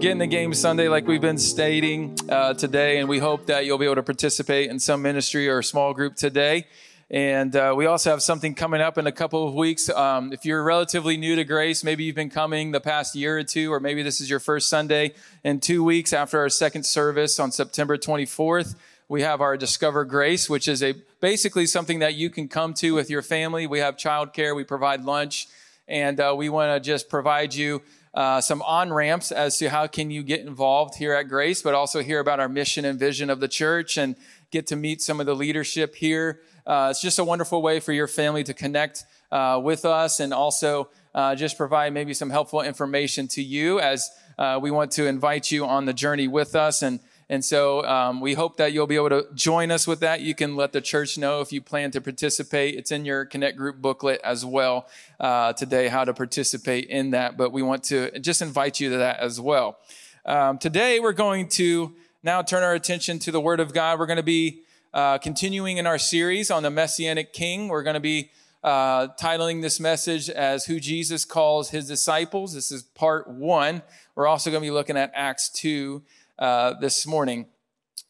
get in the game Sunday, like we've been stating uh, today, and we hope that you'll be able to participate in some ministry or small group today. And uh, we also have something coming up in a couple of weeks. Um, if you're relatively new to Grace, maybe you've been coming the past year or two, or maybe this is your first Sunday in two weeks after our second service on September 24th. We have our Discover Grace, which is a basically something that you can come to with your family. We have childcare, we provide lunch, and uh, we want to just provide you uh, some on ramps as to how can you get involved here at Grace, but also hear about our mission and vision of the church and get to meet some of the leadership here. Uh, it's just a wonderful way for your family to connect uh, with us and also uh, just provide maybe some helpful information to you as uh, we want to invite you on the journey with us and and so um, we hope that you'll be able to join us with that. You can let the church know if you plan to participate. It's in your Connect Group booklet as well uh, today, how to participate in that. But we want to just invite you to that as well. Um, today, we're going to now turn our attention to the Word of God. We're going to be uh, continuing in our series on the Messianic King. We're going to be uh, titling this message as Who Jesus Calls His Disciples. This is part one. We're also going to be looking at Acts 2 uh, this morning.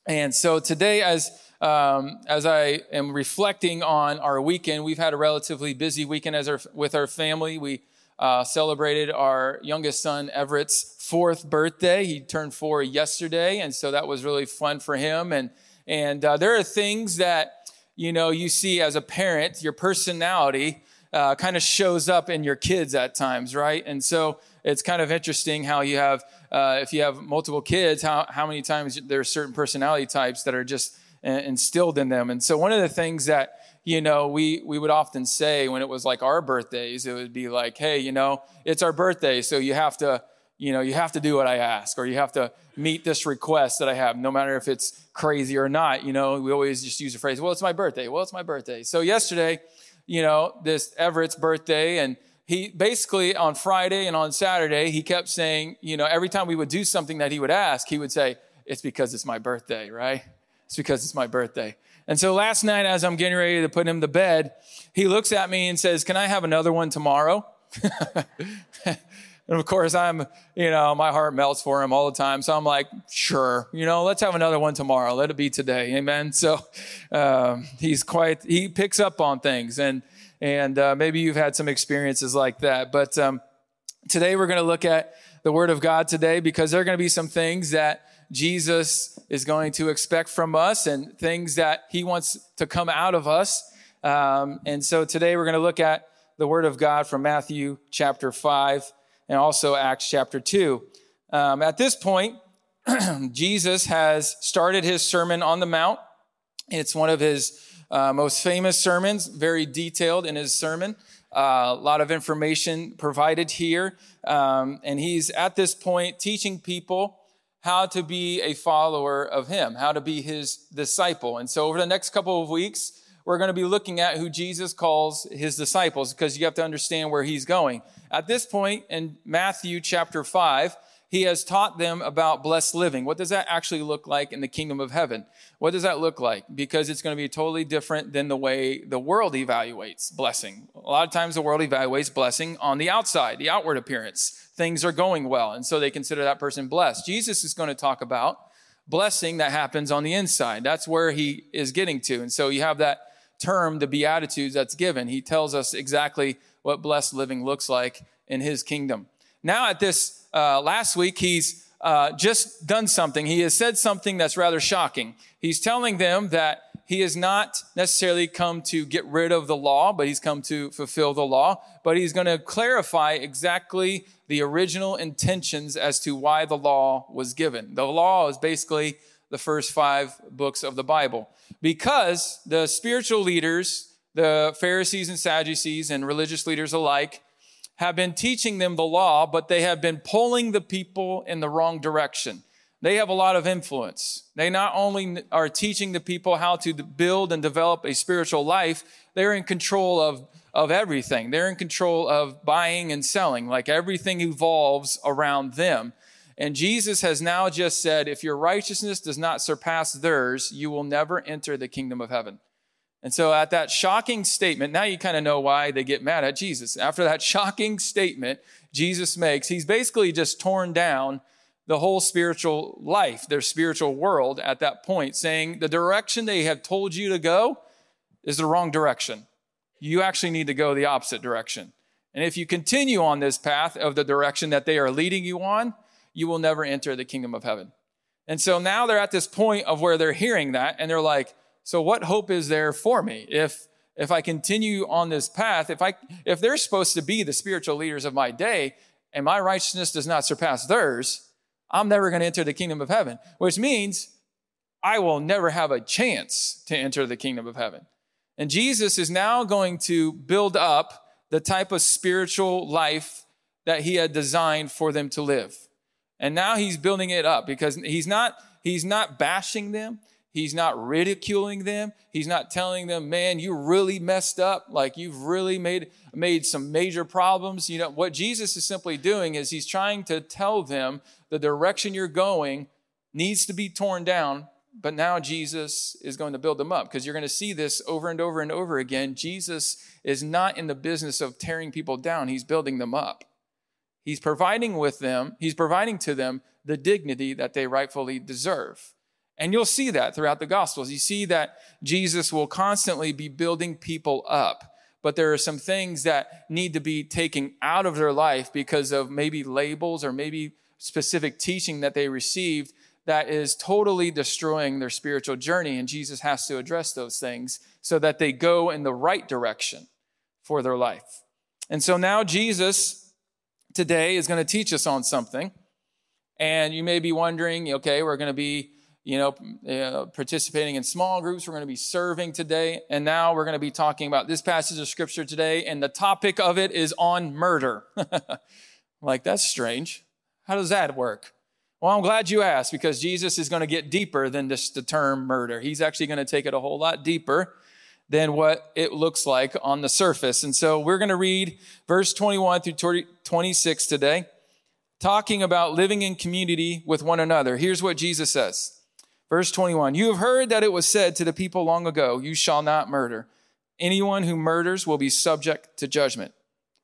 And so today, as um, as I am reflecting on our weekend, we've had a relatively busy weekend as our, with our family. We uh, celebrated our youngest son Everett's fourth birthday. He turned four yesterday, and so that was really fun for him. And and uh, there are things that you know you see as a parent, your personality uh, kind of shows up in your kids at times, right? And so it's kind of interesting how you have uh, if you have multiple kids, how, how many times there are certain personality types that are just instilled in them. And so one of the things that, you know, we, we would often say when it was like our birthdays, it would be like, hey, you know, it's our birthday, so you have to, you know, you have to do what I ask, or you have to meet this request that I have, no matter if it's crazy or not. You know, we always just use the phrase, well, it's my birthday. Well, it's my birthday. So yesterday, you know, this Everett's birthday, and he basically on Friday and on Saturday, he kept saying, you know, every time we would do something that he would ask, he would say, It's because it's my birthday, right? It's because it's my birthday. And so last night, as I'm getting ready to put him to bed, he looks at me and says, Can I have another one tomorrow? and of course, I'm, you know, my heart melts for him all the time. So I'm like, Sure, you know, let's have another one tomorrow. Let it be today. Amen. So um, he's quite, he picks up on things. And, and uh, maybe you've had some experiences like that. But um, today we're going to look at the Word of God today because there are going to be some things that Jesus is going to expect from us and things that He wants to come out of us. Um, and so today we're going to look at the Word of God from Matthew chapter 5 and also Acts chapter 2. Um, at this point, Jesus has started his Sermon on the Mount. It's one of his uh, most famous sermons, very detailed in his sermon. Uh, a lot of information provided here. Um, and he's at this point teaching people how to be a follower of him, how to be his disciple. And so over the next couple of weeks, we're going to be looking at who Jesus calls his disciples because you have to understand where he's going. At this point in Matthew chapter 5, he has taught them about blessed living. What does that actually look like in the kingdom of heaven? What does that look like? Because it's going to be totally different than the way the world evaluates blessing. A lot of times the world evaluates blessing on the outside, the outward appearance. Things are going well, and so they consider that person blessed. Jesus is going to talk about blessing that happens on the inside. That's where he is getting to. And so you have that term, the Beatitudes, that's given. He tells us exactly what blessed living looks like in his kingdom. Now, at this uh, last week, he's uh, just done something. He has said something that's rather shocking. He's telling them that he has not necessarily come to get rid of the law, but he's come to fulfill the law. But he's going to clarify exactly the original intentions as to why the law was given. The law is basically the first five books of the Bible. Because the spiritual leaders, the Pharisees and Sadducees and religious leaders alike, have been teaching them the law, but they have been pulling the people in the wrong direction. They have a lot of influence. They not only are teaching the people how to build and develop a spiritual life, they're in control of, of everything. They're in control of buying and selling, like everything evolves around them. And Jesus has now just said, if your righteousness does not surpass theirs, you will never enter the kingdom of heaven. And so, at that shocking statement, now you kind of know why they get mad at Jesus. After that shocking statement Jesus makes, he's basically just torn down the whole spiritual life, their spiritual world at that point, saying the direction they have told you to go is the wrong direction. You actually need to go the opposite direction. And if you continue on this path of the direction that they are leading you on, you will never enter the kingdom of heaven. And so now they're at this point of where they're hearing that and they're like, so what hope is there for me if if I continue on this path, if I if they're supposed to be the spiritual leaders of my day and my righteousness does not surpass theirs, I'm never going to enter the kingdom of heaven, which means I will never have a chance to enter the kingdom of heaven. And Jesus is now going to build up the type of spiritual life that he had designed for them to live. And now he's building it up because he's not he's not bashing them. He's not ridiculing them. He's not telling them, "Man, you really messed up. Like you've really made made some major problems." You know, what Jesus is simply doing is he's trying to tell them the direction you're going needs to be torn down, but now Jesus is going to build them up because you're going to see this over and over and over again. Jesus is not in the business of tearing people down, he's building them up. He's providing with them, he's providing to them the dignity that they rightfully deserve. And you'll see that throughout the Gospels. You see that Jesus will constantly be building people up. But there are some things that need to be taken out of their life because of maybe labels or maybe specific teaching that they received that is totally destroying their spiritual journey. And Jesus has to address those things so that they go in the right direction for their life. And so now Jesus today is going to teach us on something. And you may be wondering, okay, we're going to be, you know, uh, participating in small groups. We're going to be serving today. And now we're going to be talking about this passage of scripture today. And the topic of it is on murder. like, that's strange. How does that work? Well, I'm glad you asked because Jesus is going to get deeper than just the term murder. He's actually going to take it a whole lot deeper than what it looks like on the surface. And so we're going to read verse 21 through 26 today, talking about living in community with one another. Here's what Jesus says. Verse 21 You have heard that it was said to the people long ago, You shall not murder. Anyone who murders will be subject to judgment.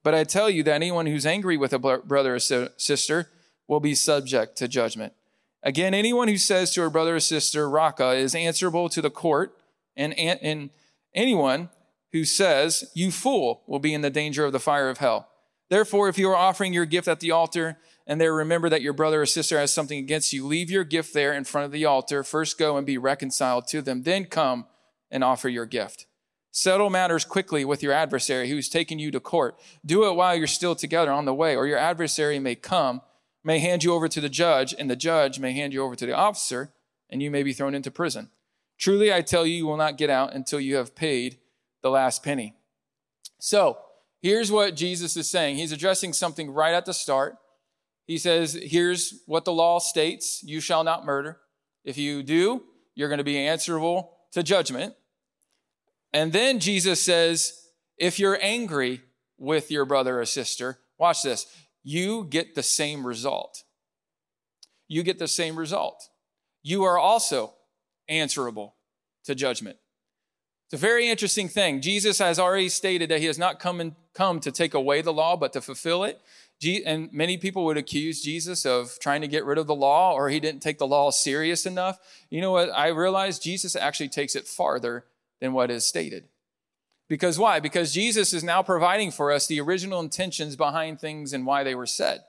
But I tell you that anyone who's angry with a brother or sister will be subject to judgment. Again, anyone who says to a brother or sister, Raca, is answerable to the court, and, and Anyone who says, You fool, will be in the danger of the fire of hell. Therefore, if you are offering your gift at the altar and there remember that your brother or sister has something against you, leave your gift there in front of the altar. First go and be reconciled to them, then come and offer your gift. Settle matters quickly with your adversary who's taken you to court. Do it while you're still together on the way, or your adversary may come, may hand you over to the judge, and the judge may hand you over to the officer, and you may be thrown into prison. Truly, I tell you, you will not get out until you have paid the last penny. So, here's what Jesus is saying. He's addressing something right at the start. He says, Here's what the law states you shall not murder. If you do, you're going to be answerable to judgment. And then Jesus says, If you're angry with your brother or sister, watch this, you get the same result. You get the same result. You are also answerable to judgment. It's a very interesting thing. Jesus has already stated that he has not come, in, come to take away the law, but to fulfill it. And many people would accuse Jesus of trying to get rid of the law or he didn't take the law serious enough. You know what? I realize Jesus actually takes it farther than what is stated. Because why? Because Jesus is now providing for us the original intentions behind things and why they were said.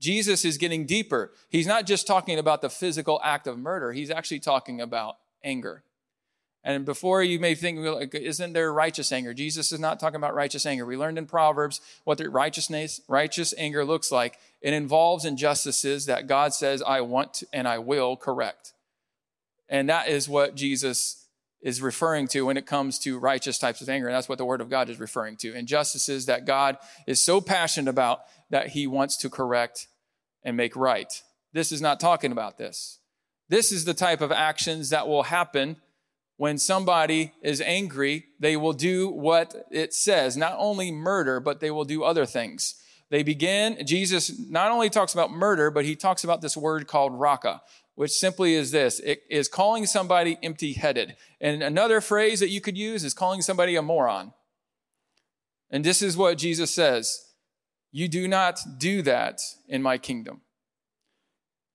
Jesus is getting deeper. He's not just talking about the physical act of murder, he's actually talking about anger. And before you may think, isn't there righteous anger? Jesus is not talking about righteous anger. We learned in Proverbs what the righteousness, righteous anger looks like. It involves injustices that God says, I want and I will correct. And that is what Jesus is referring to when it comes to righteous types of anger. And that's what the Word of God is referring to. Injustices that God is so passionate about that He wants to correct and make right. This is not talking about this. This is the type of actions that will happen when somebody is angry. They will do what it says, not only murder, but they will do other things. They begin, Jesus not only talks about murder, but he talks about this word called raca, which simply is this it is calling somebody empty headed. And another phrase that you could use is calling somebody a moron. And this is what Jesus says you do not do that in my kingdom.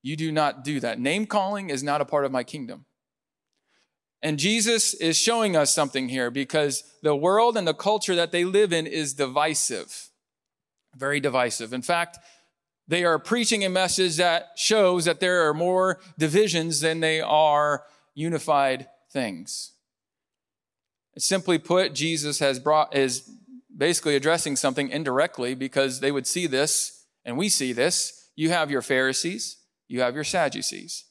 You do not do that. Name calling is not a part of my kingdom. And Jesus is showing us something here because the world and the culture that they live in is divisive, very divisive. In fact, they are preaching a message that shows that there are more divisions than they are unified things. Simply put, Jesus has brought is basically addressing something indirectly because they would see this and we see this. You have your Pharisees, you have your Sadducees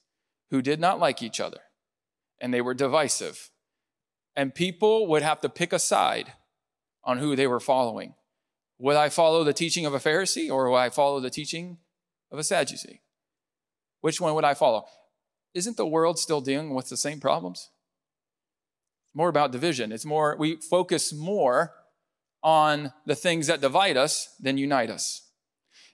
who did not like each other and they were divisive. And people would have to pick a side on who they were following. Would I follow the teaching of a Pharisee or would I follow the teaching of a Sadducee? Which one would I follow? Isn't the world still dealing with the same problems? More about division. It's more, we focus more on the things that divide us than unite us.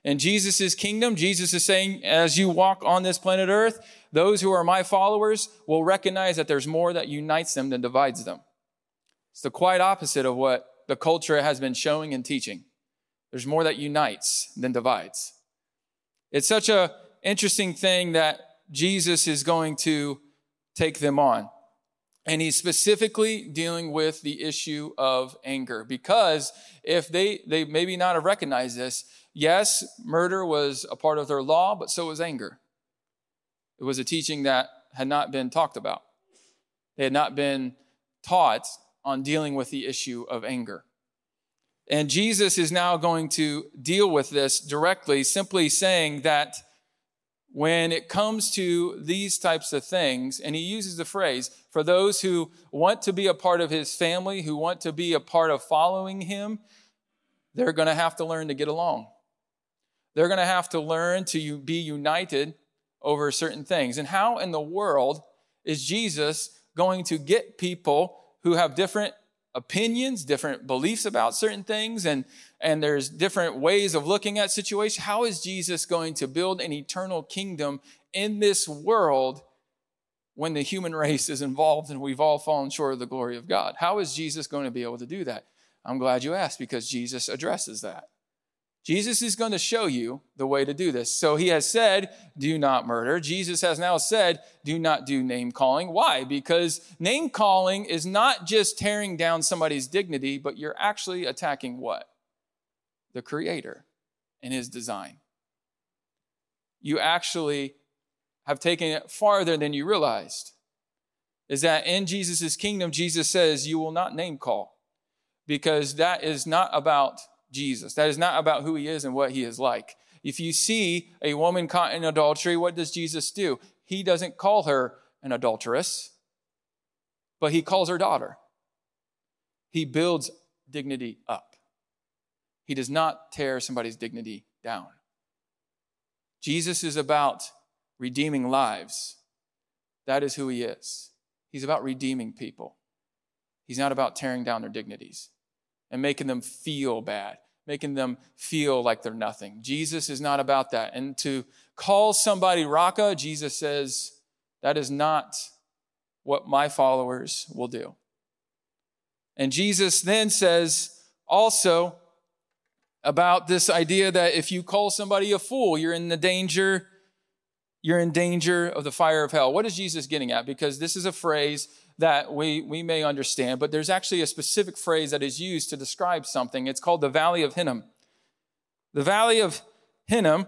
In Jesus' kingdom, Jesus is saying, as you walk on this planet Earth, those who are my followers will recognize that there's more that unites them than divides them. It's the quite opposite of what the culture has been showing and teaching. There's more that unites than divides. It's such a interesting thing that Jesus is going to take them on. And he's specifically dealing with the issue of anger because if they, they maybe not have recognized this, yes, murder was a part of their law, but so was anger. It was a teaching that had not been talked about. They had not been taught on dealing with the issue of anger. And Jesus is now going to deal with this directly, simply saying that when it comes to these types of things, and he uses the phrase, for those who want to be a part of his family, who want to be a part of following him, they're going to have to learn to get along. They're going to have to learn to be united over certain things. And how in the world is Jesus going to get people who have different opinions, different beliefs about certain things, and, and there's different ways of looking at situations? How is Jesus going to build an eternal kingdom in this world when the human race is involved and we've all fallen short of the glory of God? How is Jesus going to be able to do that? I'm glad you asked because Jesus addresses that. Jesus is going to show you the way to do this. So he has said, do not murder. Jesus has now said, do not do name calling. Why? Because name calling is not just tearing down somebody's dignity, but you're actually attacking what? The creator and his design. You actually have taken it farther than you realized. Is that in Jesus' kingdom, Jesus says, you will not name call because that is not about Jesus. That is not about who he is and what he is like. If you see a woman caught in adultery, what does Jesus do? He doesn't call her an adulteress, but he calls her daughter. He builds dignity up. He does not tear somebody's dignity down. Jesus is about redeeming lives. That is who he is. He's about redeeming people. He's not about tearing down their dignities and making them feel bad, making them feel like they're nothing. Jesus is not about that. And to call somebody Raca, Jesus says, that is not what my followers will do. And Jesus then says also about this idea that if you call somebody a fool, you're in the danger you're in danger of the fire of hell. What is Jesus getting at? Because this is a phrase that we, we may understand, but there's actually a specific phrase that is used to describe something. It's called the Valley of Hinnom. The Valley of Hinnom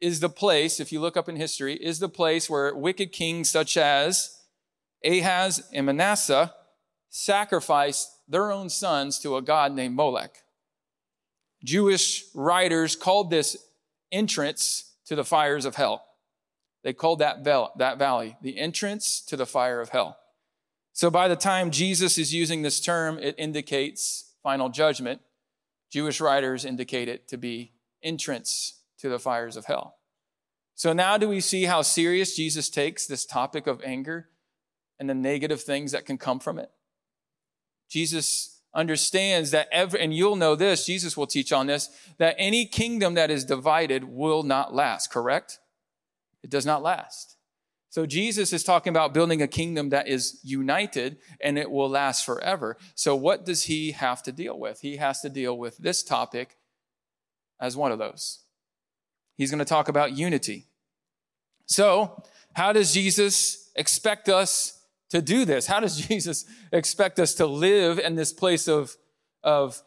is the place, if you look up in history, is the place where wicked kings such as Ahaz and Manasseh sacrificed their own sons to a god named Molech. Jewish writers called this entrance to the fires of hell. They called that, that valley the entrance to the fire of hell. So by the time Jesus is using this term, it indicates final judgment. Jewish writers indicate it to be entrance to the fires of hell. So now do we see how serious Jesus takes this topic of anger and the negative things that can come from it? Jesus understands that every, and you'll know this, Jesus will teach on this, that any kingdom that is divided will not last, correct? It does not last. So Jesus is talking about building a kingdom that is united and it will last forever. So what does he have to deal with? He has to deal with this topic as one of those. He's going to talk about unity. So, how does Jesus expect us to do this? How does Jesus expect us to live in this place of, of,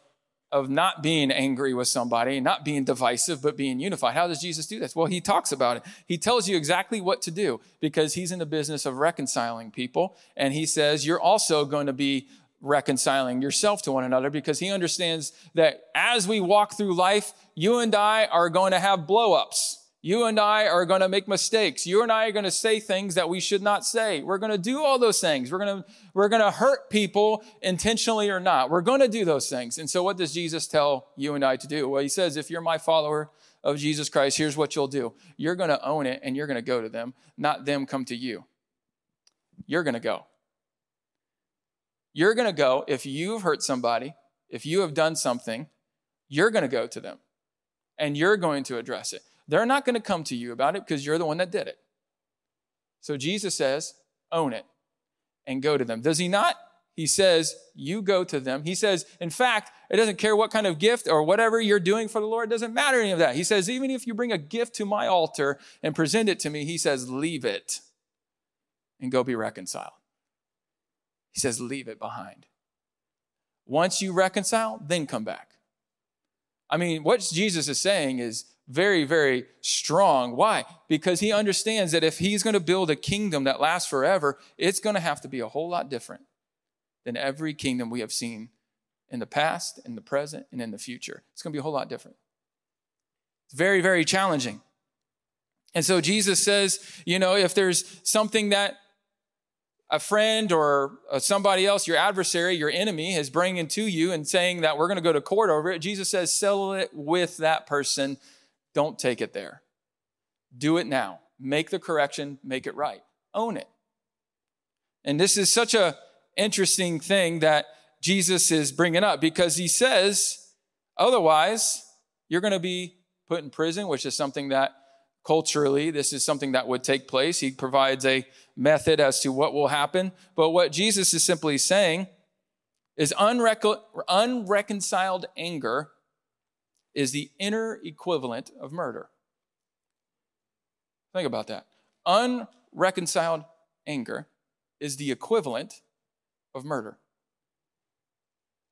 of not being angry with somebody, not being divisive, but being unified? How does Jesus do this? Well, he talks about it. He tells you exactly what to do because he's in the business of reconciling people. And he says, You're also going to be reconciling yourself to one another because he understands that as we walk through life, you and I are going to have blowups. You and I are going to make mistakes. You and I are going to say things that we should not say. We're going to do all those things. We're going to, we're going to hurt people intentionally or not. We're going to do those things. And so what does Jesus tell you and I to do? Well, he says, if you're my follower of Jesus Christ, here's what you'll do. You're going to own it and you're going to go to them, not them come to you. You're going to go. You're going to go if you've hurt somebody, if you have done something, you're going to go to them and you're going to address it. They're not going to come to you about it because you're the one that did it. So Jesus says, own it and go to them. Does he not? He says, you go to them. He says, in fact, it doesn't care what kind of gift or whatever you're doing for the Lord, it doesn't matter any of that. He says, even if you bring a gift to my altar and present it to me, he says, leave it and go be reconciled. He says, leave it behind. Once you reconcile, then come back. I mean, what Jesus is saying is very, very strong. Why? Because he understands that if he's going to build a kingdom that lasts forever, it's going to have to be a whole lot different than every kingdom we have seen in the past, in the present, and in the future. It's going to be a whole lot different. It's very, very challenging. And so Jesus says, you know, if there's something that a friend or uh, somebody else, your adversary, your enemy, is bringing to you and saying that we're going to go to court over it, Jesus says, settle it with that person don't take it there. Do it now. Make the correction, make it right. Own it. And this is such a interesting thing that Jesus is bringing up because he says otherwise you're going to be put in prison, which is something that culturally this is something that would take place. He provides a method as to what will happen, but what Jesus is simply saying is unrecon- unreconciled anger is the inner equivalent of murder. Think about that. Unreconciled anger is the equivalent of murder.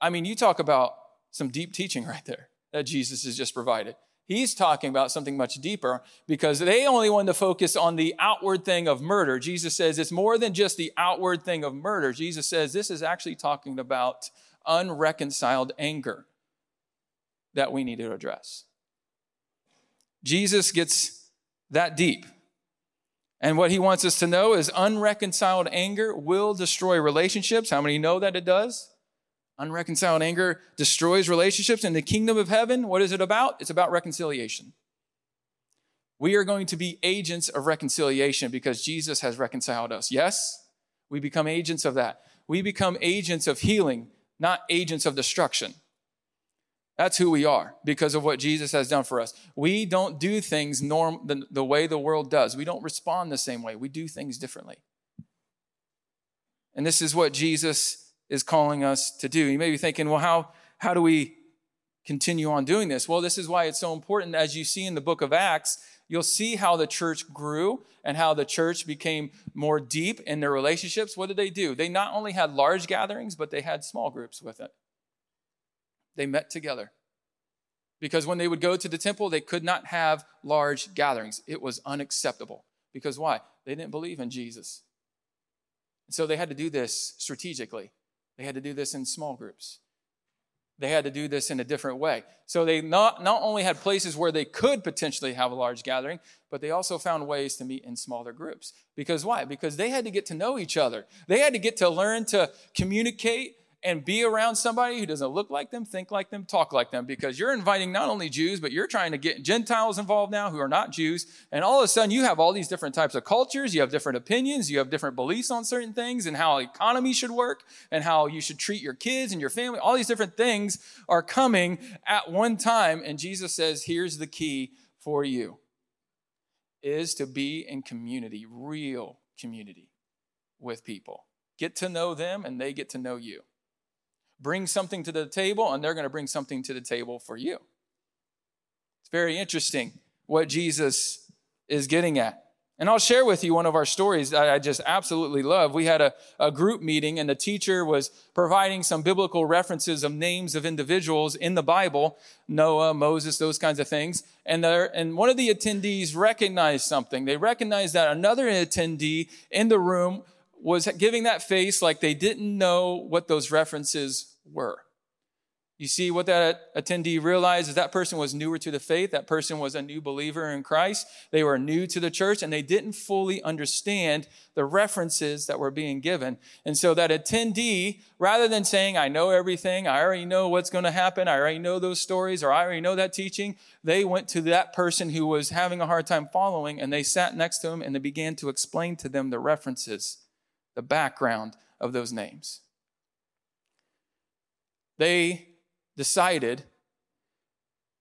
I mean, you talk about some deep teaching right there that Jesus has just provided. He's talking about something much deeper because they only want to focus on the outward thing of murder. Jesus says it's more than just the outward thing of murder. Jesus says this is actually talking about unreconciled anger that we need to address. Jesus gets that deep. And what he wants us to know is unreconciled anger will destroy relationships. How many know that it does? Unreconciled anger destroys relationships. In the kingdom of heaven, what is it about? It's about reconciliation. We are going to be agents of reconciliation because Jesus has reconciled us. Yes, we become agents of that. We become agents of healing, not agents of destruction. That's who we are because of what Jesus has done for us. We don't do things norm the, the way the world does. We don't respond the same way. We do things differently. And this is what Jesus is calling us to do. You may be thinking, well, how, how do we continue on doing this? Well, this is why it's so important. As you see in the book of Acts, you'll see how the church grew and how the church became more deep in their relationships. What did they do? They not only had large gatherings, but they had small groups with it. They met together. Because when they would go to the temple, they could not have large gatherings. It was unacceptable. Because why? They didn't believe in Jesus. And so they had to do this strategically. They had to do this in small groups. They had to do this in a different way. So they not, not only had places where they could potentially have a large gathering, but they also found ways to meet in smaller groups. Because why? Because they had to get to know each other. They had to get to learn to communicate and be around somebody who doesn't look like them, think like them, talk like them, because you're inviting not only Jews, but you're trying to get Gentiles involved now who are not Jews. And all of a sudden, you have all these different types of cultures, you have different opinions, you have different beliefs on certain things and how economy should work and how you should treat your kids and your family. All these different things are coming at one time. And Jesus says, here's the key for you is to be in community, real community with people. Get to know them and they get to know you bring something to the table, and they're going to bring something to the table for you. It's very interesting what Jesus is getting at. And I'll share with you one of our stories that I just absolutely love. We had a, a group meeting and the teacher was providing some biblical references of names of individuals in the Bible, Noah, Moses, those kinds of things. And, there, and one of the attendees recognized something. They recognized that another attendee in the room was giving that face like they didn't know what those references were. You see what that attendee realized is that person was newer to the faith. That person was a new believer in Christ. They were new to the church and they didn't fully understand the references that were being given. And so that attendee, rather than saying, I know everything, I already know what's going to happen, I already know those stories, or I already know that teaching, they went to that person who was having a hard time following and they sat next to him and they began to explain to them the references, the background of those names. They decided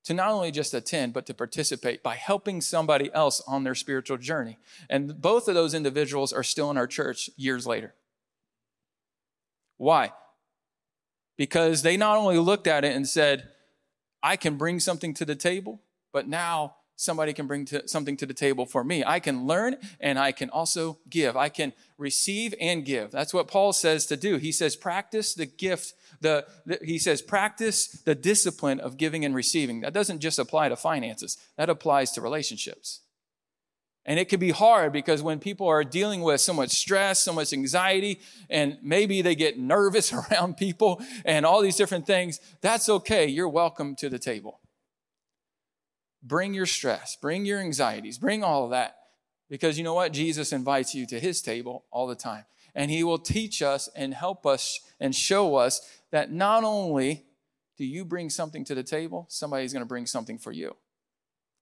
to not only just attend, but to participate by helping somebody else on their spiritual journey. And both of those individuals are still in our church years later. Why? Because they not only looked at it and said, I can bring something to the table, but now somebody can bring to, something to the table for me. I can learn and I can also give. I can receive and give. That's what Paul says to do. He says, practice the gift. The, the, he says, practice the discipline of giving and receiving. That doesn't just apply to finances, that applies to relationships. And it can be hard because when people are dealing with so much stress, so much anxiety, and maybe they get nervous around people and all these different things, that's okay. You're welcome to the table. Bring your stress, bring your anxieties, bring all of that. Because you know what? Jesus invites you to his table all the time. And he will teach us and help us and show us that not only do you bring something to the table, somebody's going to bring something for you.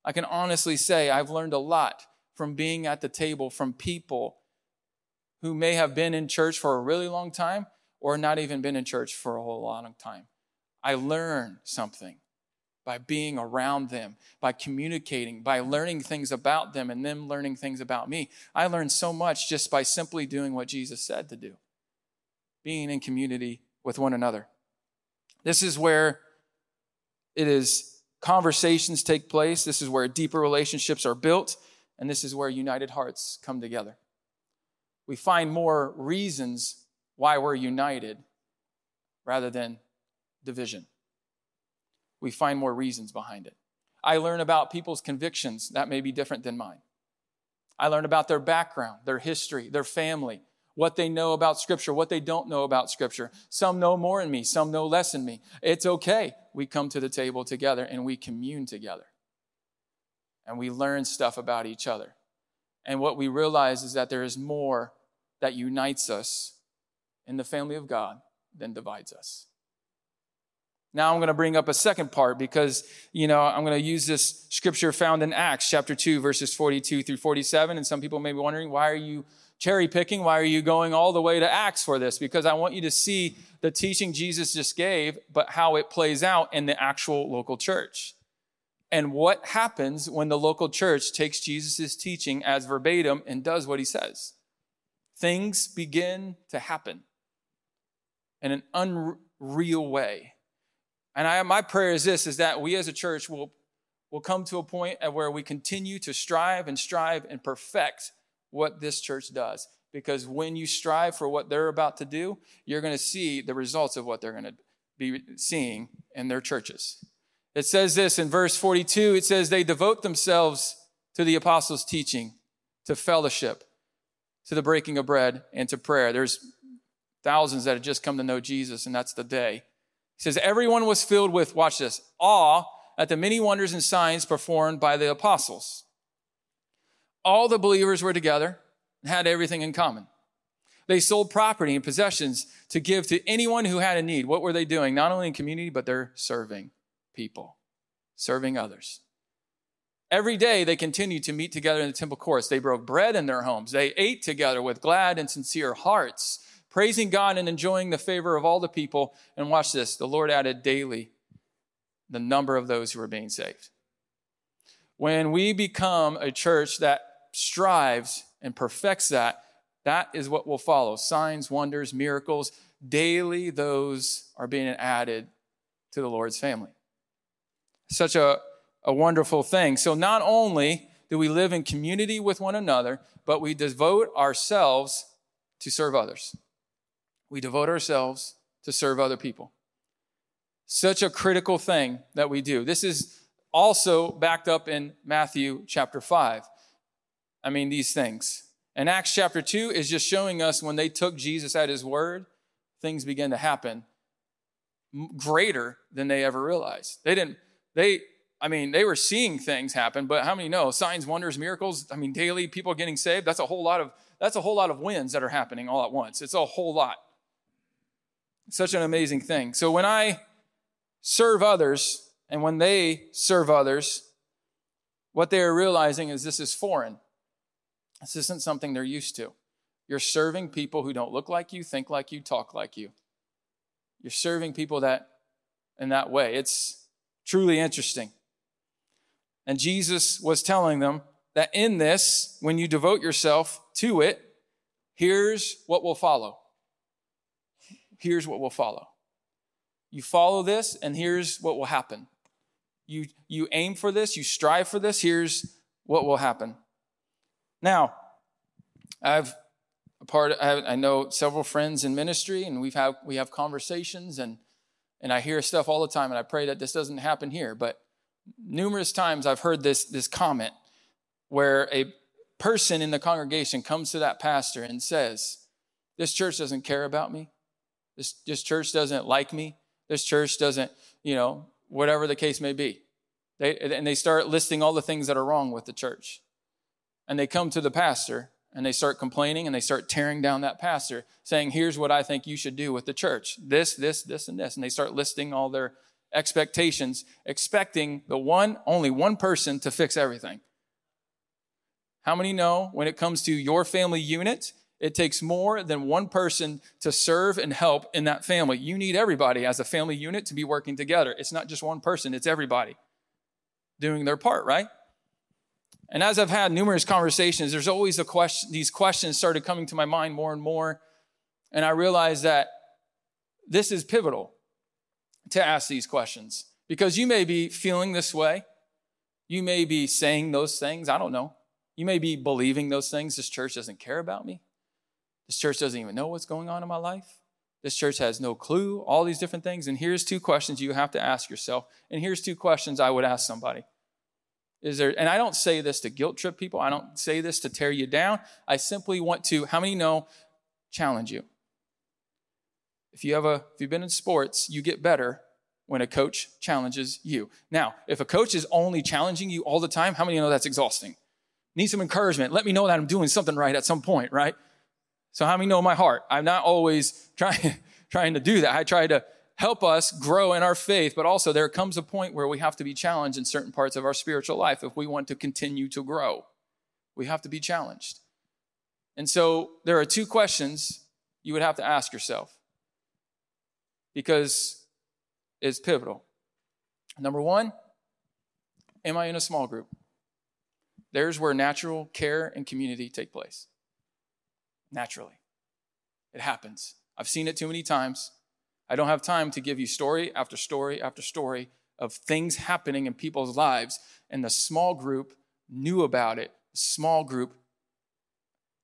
I can honestly say I've learned a lot from being at the table from people who may have been in church for a really long time or not even been in church for a whole long time. I learned something by being around them, by communicating, by learning things about them, and them learning things about me. I learned so much just by simply doing what Jesus said to do being in community with one another. This is where it is conversations take place, this is where deeper relationships are built, and this is where united hearts come together. We find more reasons why we're united rather than division we find more reasons behind it. I learn about people's convictions that may be different than mine. I learn about their background, their history, their family, what they know about Scripture, what they don't know about Scripture. Some know more than me, some know less than me. It's okay. We come to the table together and we commune together. And we learn stuff about each other. And what we realize is that there is more that unites us in the family of God than divides us. Now I'm going to bring up a second part because, you know, I'm going to use this scripture found in Acts chapter 2, verses 42 through 47. And some people may be wondering, why are you cherry picking? Why are you going all the way to Acts for this? Because I want you to see the teaching Jesus just gave, but how it plays out in the actual local church. And what happens when the local church takes Jesus' teaching as verbatim and does what he says? Things begin to happen in an unreal way. And I, my prayer is this, is that we as a church will, will come to a point where we continue to strive and strive and perfect what this church does. Because when you strive for what they're about to do, you're going to see the results of what they're going to be seeing in their churches. It says this in verse 42 it says, They devote themselves to the apostles' teaching, to fellowship, to the breaking of bread, and to prayer. There's thousands that have just come to know Jesus, and that's the day. He says, Everyone was filled with, watch this, awe at the many wonders and signs performed by the apostles. All the believers were together and had everything in common. They sold property and possessions to give to anyone who had a need. What were they doing? Not only in community, but they're serving people, serving others. Every day they continued to meet together in the temple courts. They broke bread in their homes. They ate together with glad and sincere hearts praising God and enjoying the favor of all the people. And watch this the Lord added daily the number of those who were being saved. When we become a church that strives and perfects that, that is what will follow signs, wonders, miracles. Daily, those are being added to the Lord's family. Such a, a wonderful thing. So, not only do we live in community with one another, but we devote ourselves to serve others. We devote ourselves to serve other people. Such a critical thing that we do. This is also backed up in Matthew chapter 5. I mean, these things. And Acts chapter 2 is just showing us when they took Jesus at his word, things began to happen greater than they ever realized. They didn't, they, I mean, they were seeing things happen, but how many know signs, wonders, miracles? I mean, daily people getting saved. That's a whole lot of that's a whole lot of wins that are happening all at once. It's a whole lot. Such an amazing thing. So when I serve others and when they serve others, what they are realizing is this is foreign. This isn't something they're used to. You're serving people who don't look like you, think like you, talk like you. You're serving people that in that way. It's truly interesting. And Jesus was telling them that in this, when you devote yourself to it, here's what will follow. Here's what will follow. You follow this, and here's what will happen. You, you aim for this, you strive for this, here's what will happen. Now, I've a part I know several friends in ministry, and we've had we have conversations, and and I hear stuff all the time, and I pray that this doesn't happen here. But numerous times I've heard this this comment where a person in the congregation comes to that pastor and says, This church doesn't care about me. This, this church doesn't like me. This church doesn't, you know, whatever the case may be. They, and they start listing all the things that are wrong with the church. And they come to the pastor and they start complaining and they start tearing down that pastor, saying, Here's what I think you should do with the church this, this, this, and this. And they start listing all their expectations, expecting the one, only one person to fix everything. How many know when it comes to your family unit, it takes more than one person to serve and help in that family. You need everybody as a family unit to be working together. It's not just one person, it's everybody doing their part, right? And as I've had numerous conversations, there's always a question, these questions started coming to my mind more and more. And I realized that this is pivotal to ask these questions because you may be feeling this way. You may be saying those things. I don't know. You may be believing those things. This church doesn't care about me. This church doesn't even know what's going on in my life. This church has no clue, all these different things. And here's two questions you have to ask yourself. And here's two questions I would ask somebody. Is there, and I don't say this to guilt trip people. I don't say this to tear you down. I simply want to, how many know, challenge you. If you have a, if you've been in sports, you get better when a coach challenges you. Now, if a coach is only challenging you all the time, how many know that's exhausting? Need some encouragement. Let me know that I'm doing something right at some point, right? So how many know my heart? I'm not always trying, trying to do that. I try to help us grow in our faith, but also there comes a point where we have to be challenged in certain parts of our spiritual life if we want to continue to grow. We have to be challenged. And so there are two questions you would have to ask yourself because it's pivotal. Number one, am I in a small group? There's where natural care and community take place. Naturally. It happens. I've seen it too many times. I don't have time to give you story after story after story of things happening in people's lives, and the small group knew about it. The small group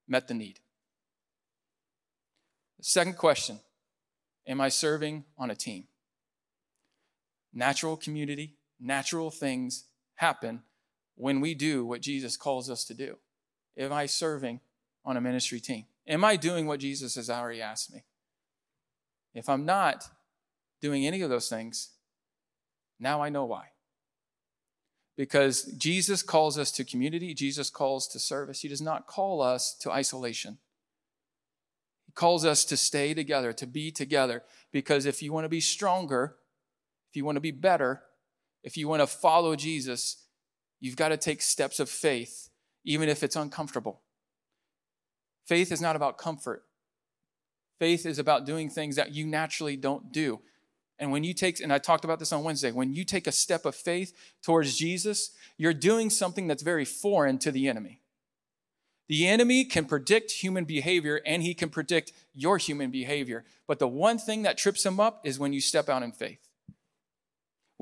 met the need. The second question Am I serving on a team? Natural community, natural things happen when we do what Jesus calls us to do? Am I serving on a ministry team? Am I doing what Jesus has already asked me? If I'm not doing any of those things, now I know why. Because Jesus calls us to community, Jesus calls to service. He does not call us to isolation. He calls us to stay together, to be together. Because if you want to be stronger, if you want to be better, if you want to follow Jesus, You've got to take steps of faith, even if it's uncomfortable. Faith is not about comfort. Faith is about doing things that you naturally don't do. And when you take, and I talked about this on Wednesday, when you take a step of faith towards Jesus, you're doing something that's very foreign to the enemy. The enemy can predict human behavior and he can predict your human behavior. But the one thing that trips him up is when you step out in faith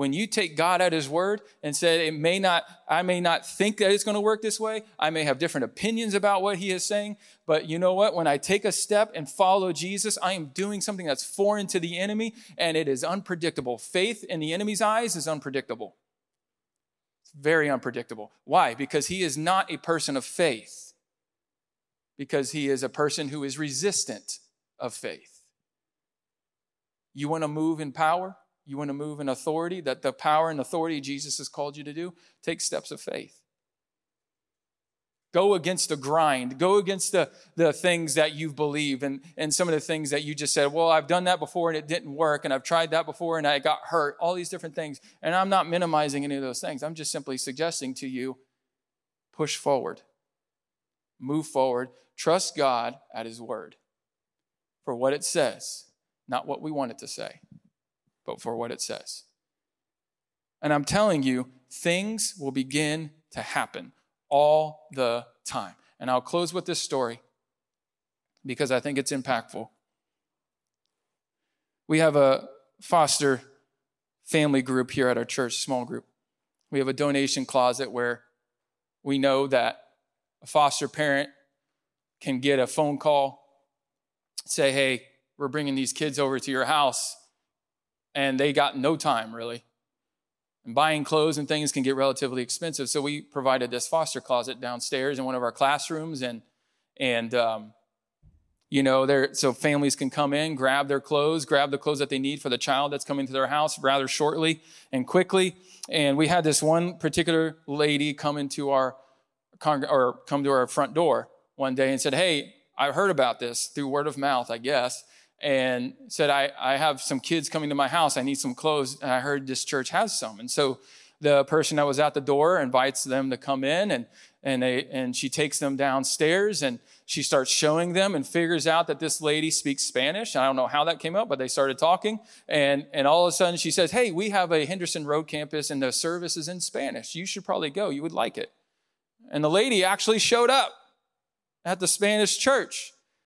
when you take God at his word and say it may not I may not think that it's going to work this way, I may have different opinions about what he is saying, but you know what? When I take a step and follow Jesus, I am doing something that's foreign to the enemy and it is unpredictable. Faith in the enemy's eyes is unpredictable. It's very unpredictable. Why? Because he is not a person of faith. Because he is a person who is resistant of faith. You want to move in power? You want to move in authority, that the power and authority Jesus has called you to do? Take steps of faith. Go against the grind. Go against the, the things that you believe and, and some of the things that you just said, well, I've done that before and it didn't work, and I've tried that before and I got hurt, all these different things. And I'm not minimizing any of those things. I'm just simply suggesting to you push forward, move forward, trust God at His word for what it says, not what we want it to say but for what it says. And I'm telling you, things will begin to happen all the time. And I'll close with this story because I think it's impactful. We have a foster family group here at our church, small group. We have a donation closet where we know that a foster parent can get a phone call, say, hey, we're bringing these kids over to your house and they got no time really. And buying clothes and things can get relatively expensive. So we provided this foster closet downstairs in one of our classrooms, and and um, you know, there so families can come in, grab their clothes, grab the clothes that they need for the child that's coming to their house rather shortly and quickly. And we had this one particular lady come into our or come to our front door one day and said, "Hey, I heard about this through word of mouth, I guess." And said, I, I have some kids coming to my house. I need some clothes. And I heard this church has some. And so the person that was at the door invites them to come in and, and, they, and she takes them downstairs and she starts showing them and figures out that this lady speaks Spanish. I don't know how that came up, but they started talking. And, and all of a sudden she says, Hey, we have a Henderson Road campus and the service is in Spanish. You should probably go. You would like it. And the lady actually showed up at the Spanish church.